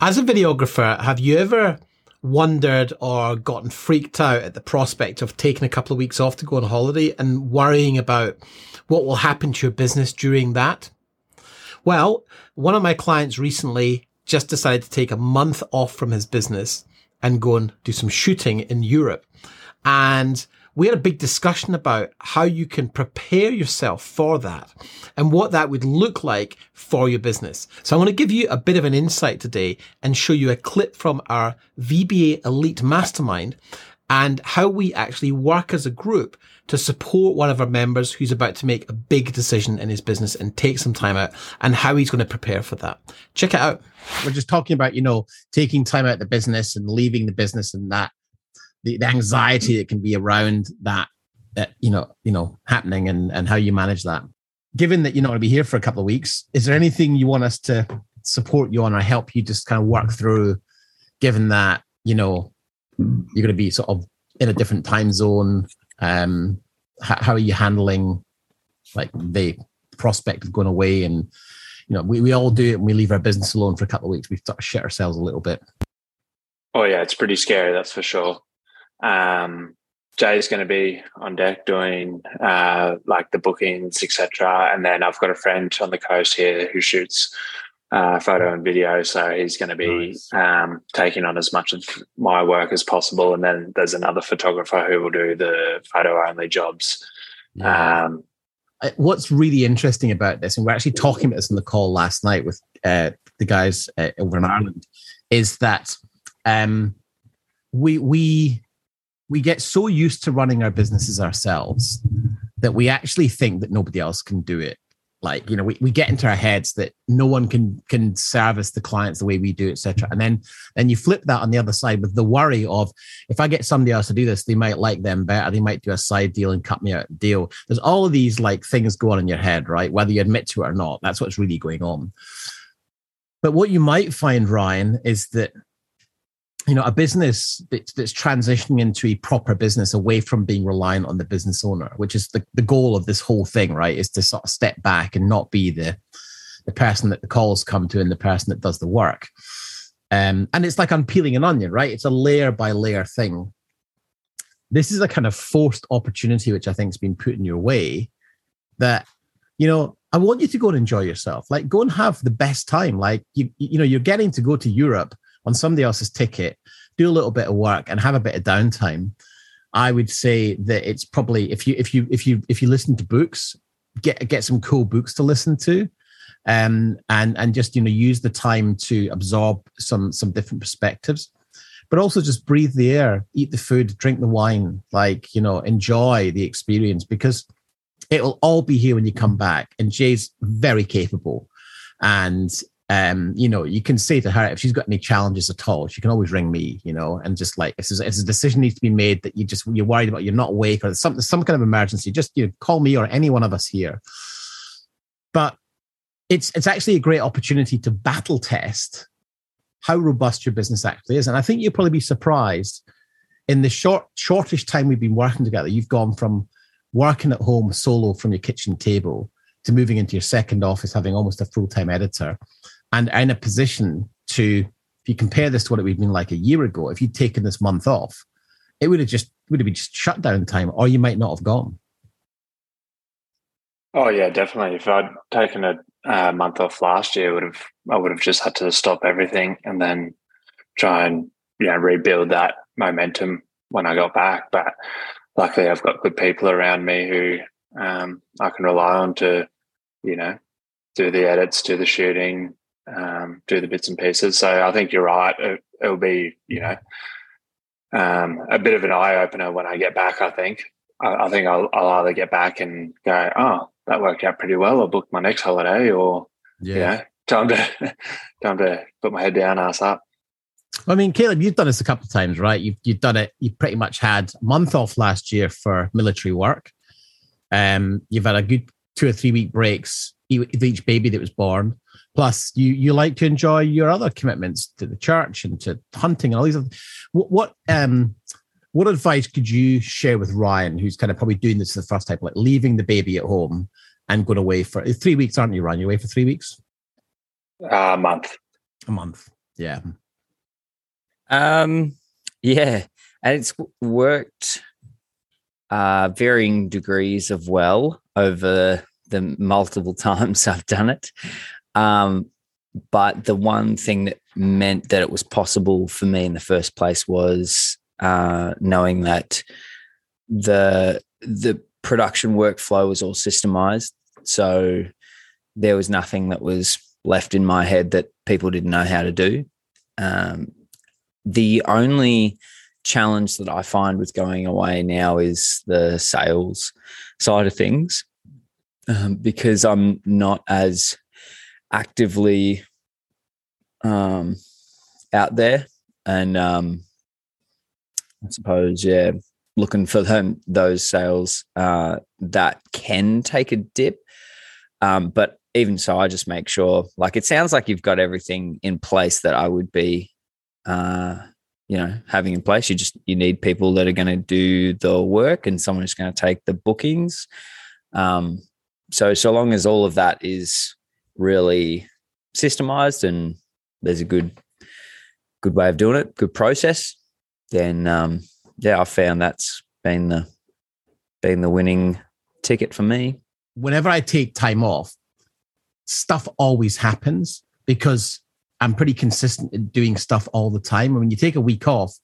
As a videographer, have you ever wondered or gotten freaked out at the prospect of taking a couple of weeks off to go on holiday and worrying about what will happen to your business during that? Well, one of my clients recently just decided to take a month off from his business and go and do some shooting in Europe. And we had a big discussion about how you can prepare yourself for that and what that would look like for your business. So I'm going to give you a bit of an insight today and show you a clip from our VBA Elite Mastermind and how we actually work as a group to support one of our members who's about to make a big decision in his business and take some time out and how he's going to prepare for that. Check it out. We're just talking about, you know, taking time out of the business and leaving the business and that the, the anxiety that can be around that, that, you know, you know, happening and, and how you manage that. Given that you're not going to be here for a couple of weeks, is there anything you want us to support you on or help you just kind of work through, given that, you know, you're going to be sort of in a different time zone. Um, how, how, are you handling like the prospect of going away? And you know, we, we all do it and we leave our business alone for a couple of weeks. We've sort of shit ourselves a little bit. Oh yeah, it's pretty scary, that's for sure. Um, Jay's going to be on deck doing uh, like the bookings, etc. And then I've got a friend on the coast here who shoots uh, photo and video. So he's going to be nice. um, taking on as much of my work as possible. And then there's another photographer who will do the photo only jobs. Yeah. Um, uh, What's really interesting about this, and we're actually talking about this in the call last night with uh, the guys uh, over in Ireland, is that um, we we we get so used to running our businesses ourselves that we actually think that nobody else can do it. Like you know we, we get into our heads that no one can can service the clients the way we do etc and then then you flip that on the other side with the worry of if i get somebody else to do this they might like them better. They might do a side deal and cut me out deal. There's all of these like things going on in your head right? Whether you admit to it or not that's what's really going on. But what you might find ryan is that you know a business that's, that's, transitioning into a proper business away from being reliant on the business owner which is the, the goal of this whole thing right is to sort of step back and not be the the person that the calls come to and the person that does the work. Um, and it's like unpeeling an onion right? It's a layer by layer thing. This is a kind of forced opportunity which i think has been put in your way that you know i want you to go and enjoy yourself. Like go and have the best time. Like you you know you're getting to go to europe on somebody else's ticket, do a little bit of work and have a bit of downtime, I would say that it's probably if you if you if you if you listen to books, get get some cool books to listen to. Um, and and just you know use the time to absorb some some different perspectives but also just breathe the air eat the food drink the wine like you know enjoy the experience because it'll all be here when you come back and jay's very capable and um, you know, you can say to her if she's got any challenges at all, she can always ring me, you know, and just like if, if a decision needs to be made that you just you're worried about, you're not awake or some some kind of emergency, just you know, call me or any one of us here. But it's it's actually a great opportunity to battle test how robust your business actually is, and I think you'll probably be surprised in the short shortish time we've been working together. You've gone from working at home solo from your kitchen table to moving into your second office, having almost a full time editor and in a position to, if you compare this to what it would have been like a year ago, if you'd taken this month off, it would have just would have been just shut down time, or you might not have gone. Oh yeah, definitely. If I'd taken a month off last year, would have I would have just had to stop everything and then try and you know rebuild that momentum when I got back. But luckily, I've got good people around me who um, I can rely on to you know do the edits, do the shooting, um, do the bits and pieces. So I think you're right. It, will be, you know, um, a bit of an eye opener when I get back. I think. I, I think I'll, I'll, either get back and go, oh, that worked out pretty well, or book my next holiday, or yeah, you know, time to time to put my head down, ass up. I mean, Caleb, you've done this a couple of times, right? You've you've done it. You pretty much had a month off last year for military work. Um, you've had a good two or three week breaks with each baby that was born. Plus, you you like to enjoy your other commitments to the church and to hunting and all these. Other, what, what um what advice could you share with Ryan, who's kind of probably doing this for the first time, like leaving the baby at home and going away for three weeks, aren't you, Ryan? You're away for three weeks? Uh, a month. A month. Yeah. Um, yeah, and it's worked uh, varying degrees of well over the multiple times I've done it. Um, but the one thing that meant that it was possible for me in the first place was uh, knowing that the the production workflow was all systemized. So there was nothing that was left in my head that people didn't know how to do. Um, the only challenge that I find with going away now is the sales side of things um, because I'm not as actively um, out there and um, I suppose yeah looking for them those sales uh, that can take a dip. Um, but even so I just make sure like it sounds like you've got everything in place that I would be uh, you know having in place you just you need people that are going to do the work and someone who's going to take the bookings. Um, so so long as all of that is really systemized and there's a good good way of doing it good process then um, yeah i found that's been the been the winning ticket for me. Whenever i take time off stuff always happens because I'm pretty consistent in doing stuff all the time. And when you take a week off,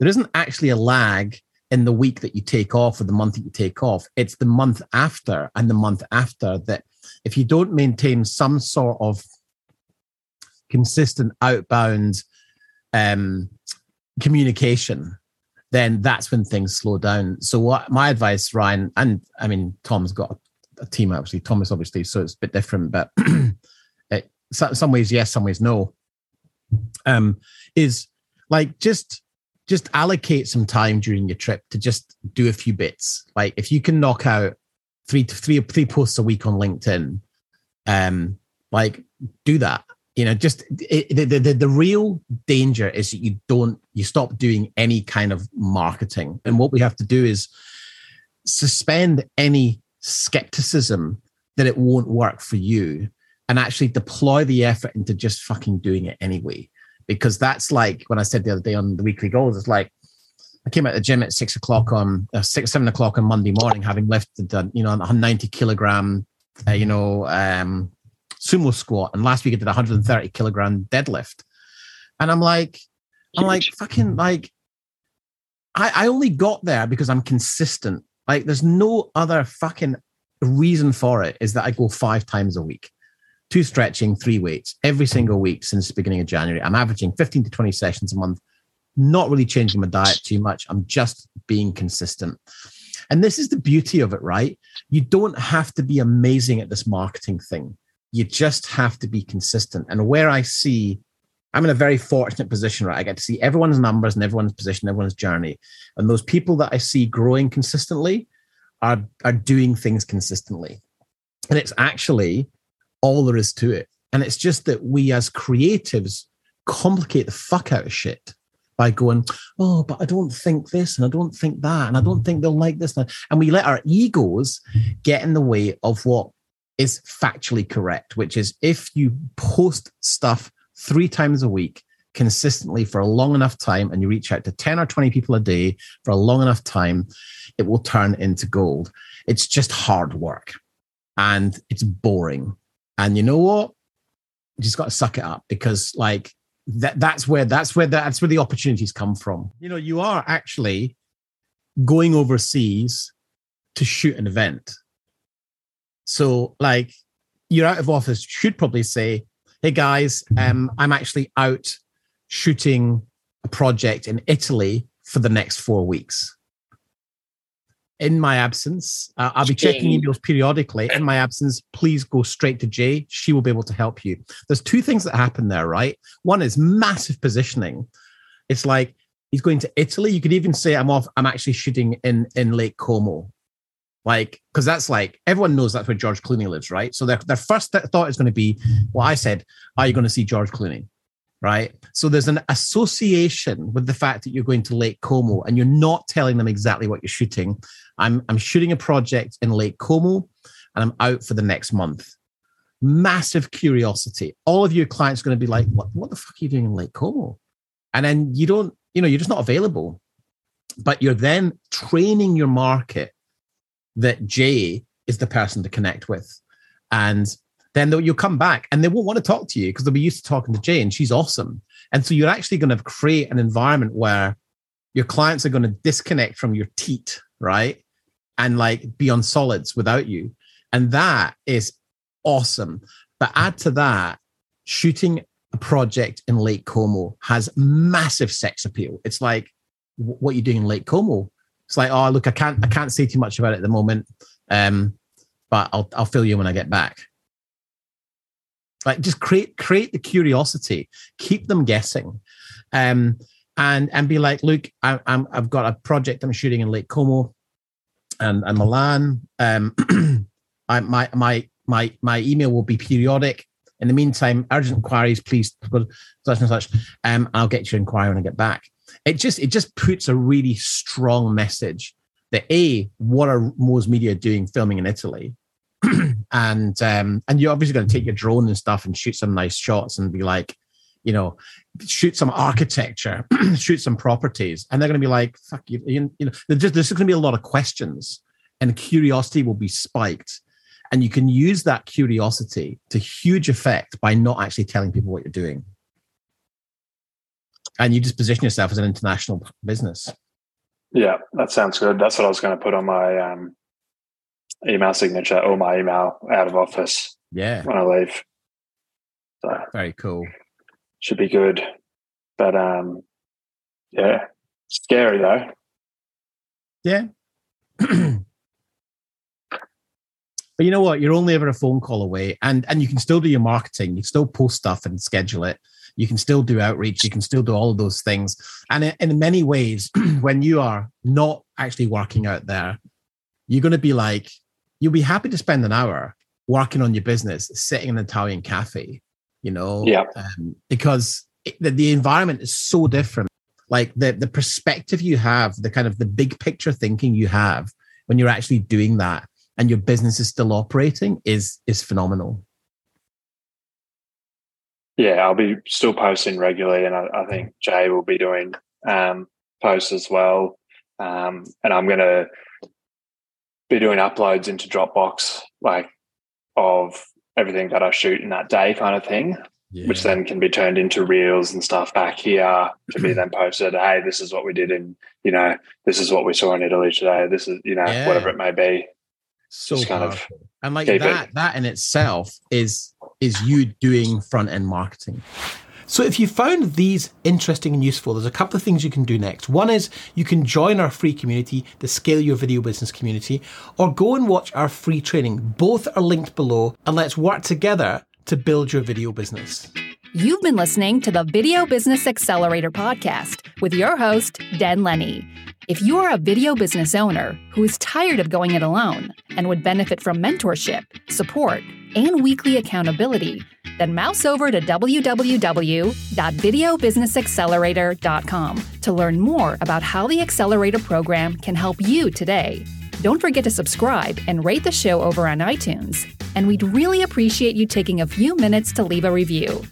there isn't actually a lag in the week that you take off or the month that you take off. It's the month after and the month after that if you don't maintain some sort of consistent outbound um, communication, then that's when things slow down. So what my advice, Ryan, and I mean Tom's got a, team obviously, Thomas obviously, so it's a bit different, but it, some ways yes, some ways no um, is like just just allocate some time during your trip to just do a few bits. Like if you can knock out three to three three posts a week on LinkedIn, um, like do that. You know, just it, the, the the real danger is that you don't you stop doing any kind of marketing, and what we have to do is suspend any skepticism that it won't work for you and actually deploy the effort into just fucking doing it anyway. Because that's like when I said the other day on the weekly goals, it's like I came out the gym at six o'clock on uh, six, seven o'clock on Monday morning, having lifted, uh, you know, a 90 kilogram, uh, you know, um, sumo squat. And last week I did a 130 kilogram deadlift. And I'm like, I'm like, fucking like, I, I only got there because I'm consistent. Like, there's no other fucking reason for it is that I go five times a week two stretching, three weights every single week since the beginning of January. I'm averaging 15 to 20 sessions a month, not really changing my diet too much. I'm just being consistent. And this is the beauty of it, right? You don't have to be amazing at this marketing thing. You just have to be consistent. And where I see, I'm in a very fortunate position, right? I get to see everyone's numbers and everyone's position, everyone's journey. And those people that I see growing consistently are, are doing things consistently. And it's actually all there is to it. And it's just that we as creatives complicate the fuck out of shit by going, oh, but I don't think this and I don't think that and I don't think they'll like this. And we let our egos get in the way of what is factually correct, which is if you post stuff three times a week consistently for a long enough time and you reach out to 10 or 20 people a day for a long enough time, it will turn into gold. It's just hard work and it's boring and you know what? You just got to suck it up because like that that's where that's where that's where the opportunities come from. You know, you are actually going overseas to shoot an event. So like you're out of office should probably say, "Hey guys, um, I'm actually out shooting a project in Italy for the next four weeks." In my absence, uh, I'll be checking emails periodically. In my absence, please go straight to Jay. She will be able to help you. There's two things that happen there, right? One is massive positioning. It's like he's going to Italy. You could even say, I'm off, I'm actually shooting in, in Lake Como. Like, because that's like everyone knows that's where George Clooney lives, right? So their, their first thought is going to be, well, I said, are you going to see George Clooney? right? So there's an association with the fact that you're going to Lake Como and you're not telling them exactly what you're shooting. I'm I'm shooting a project in Lake Como and I'm out for the next month. massive curiosity. All of your clients are going to be like, what, what the fuck are you doing in Lake Como? And then you don't, you know, you're just not available. But you're then training your market that Jay is the person to connect with. And then you'll come back and they won't want to talk to you because they'll be used to talking to Jay and she's awesome. And so you're actually going to create an environment where your clients are going to disconnect from your teat, right? And like be on solids without you. And that is awesome. But add to that, shooting a project in Lake Como has massive sex appeal. It's like, what are you doing in Lake Como? It's like, oh, look, I can't, I can't say too much about it at the moment, um, but I'll, I'll fill you when I get back. Like, just create, create the curiosity, keep them guessing, um, and and be like, look, I, I'm, I've got a project I'm shooting in Lake Como, and and Milan. Um, I, my my my my email will be periodic. In the meantime, urgent inquiries, please such and such. Um, I'll get your inquiry when I get back. It just it just puts a really strong message that a what are Moz Media doing filming in Italy, and um, and you're obviously going to take your drone and stuff and shoot some nice shots and be like, you know, shoot some architecture, shoot some properties, and they're going to be like, fuck you, you, you know, there's just, there's going to be a lot of questions, and curiosity will be spiked and you can use that curiosity to huge effect by not actually telling people what you're doing. And you just position yourself as an international business. Yeah, that sounds good. That's what I was going to put on my um, email signature or my email out of office. Yeah. When I leave. So very cool. Should be good. But um yeah. Scary though. Yeah. But you know what? You're only ever a phone call away, and and you can still do your marketing. You can still post stuff and schedule it. You can still do outreach. You can still do all of those things. And in, in many ways, when you are not actually working out there, you're going to be like, you'll be happy to spend an hour working on your business, sitting in an Italian cafe. You know, yeah, um, because it, the, the environment is so different. Like the the perspective you have, the kind of the big picture thinking you have when you're actually doing that and your business is still operating is is phenomenal. Yeah, I'll be still posting regularly, and I, I think Jay will be doing um, posts as well. Um, and I'm going to be doing uploads into Dropbox, like of everything that I shoot in that day, kind of thing. Yeah. Which then can be turned into reels and stuff back here to be then posted. Hey, this is what we did in, you know, this is what we saw in Italy today. This is, you know, yeah. whatever it may be so kind powerful. of and like that it. that in itself is is you doing front end marketing so if you found these interesting and useful, there's a couple of things you can do next. One is you can join our free community, the Scale Your Video Business community, or go and watch our free training. Both are linked below, and let's work together to build your video business. You've been listening to the Video Business Accelerator podcast with your host, Den Lennie. If you are a video business owner who is tired of going it alone and would benefit from mentorship, support, and weekly accountability, then mouse over to www.videobusinessaccelerator.com to learn more about how the Accelerator program can help you today. Don't forget to subscribe and rate the show over on iTunes. And we'd really appreciate you taking a few minutes to leave a review.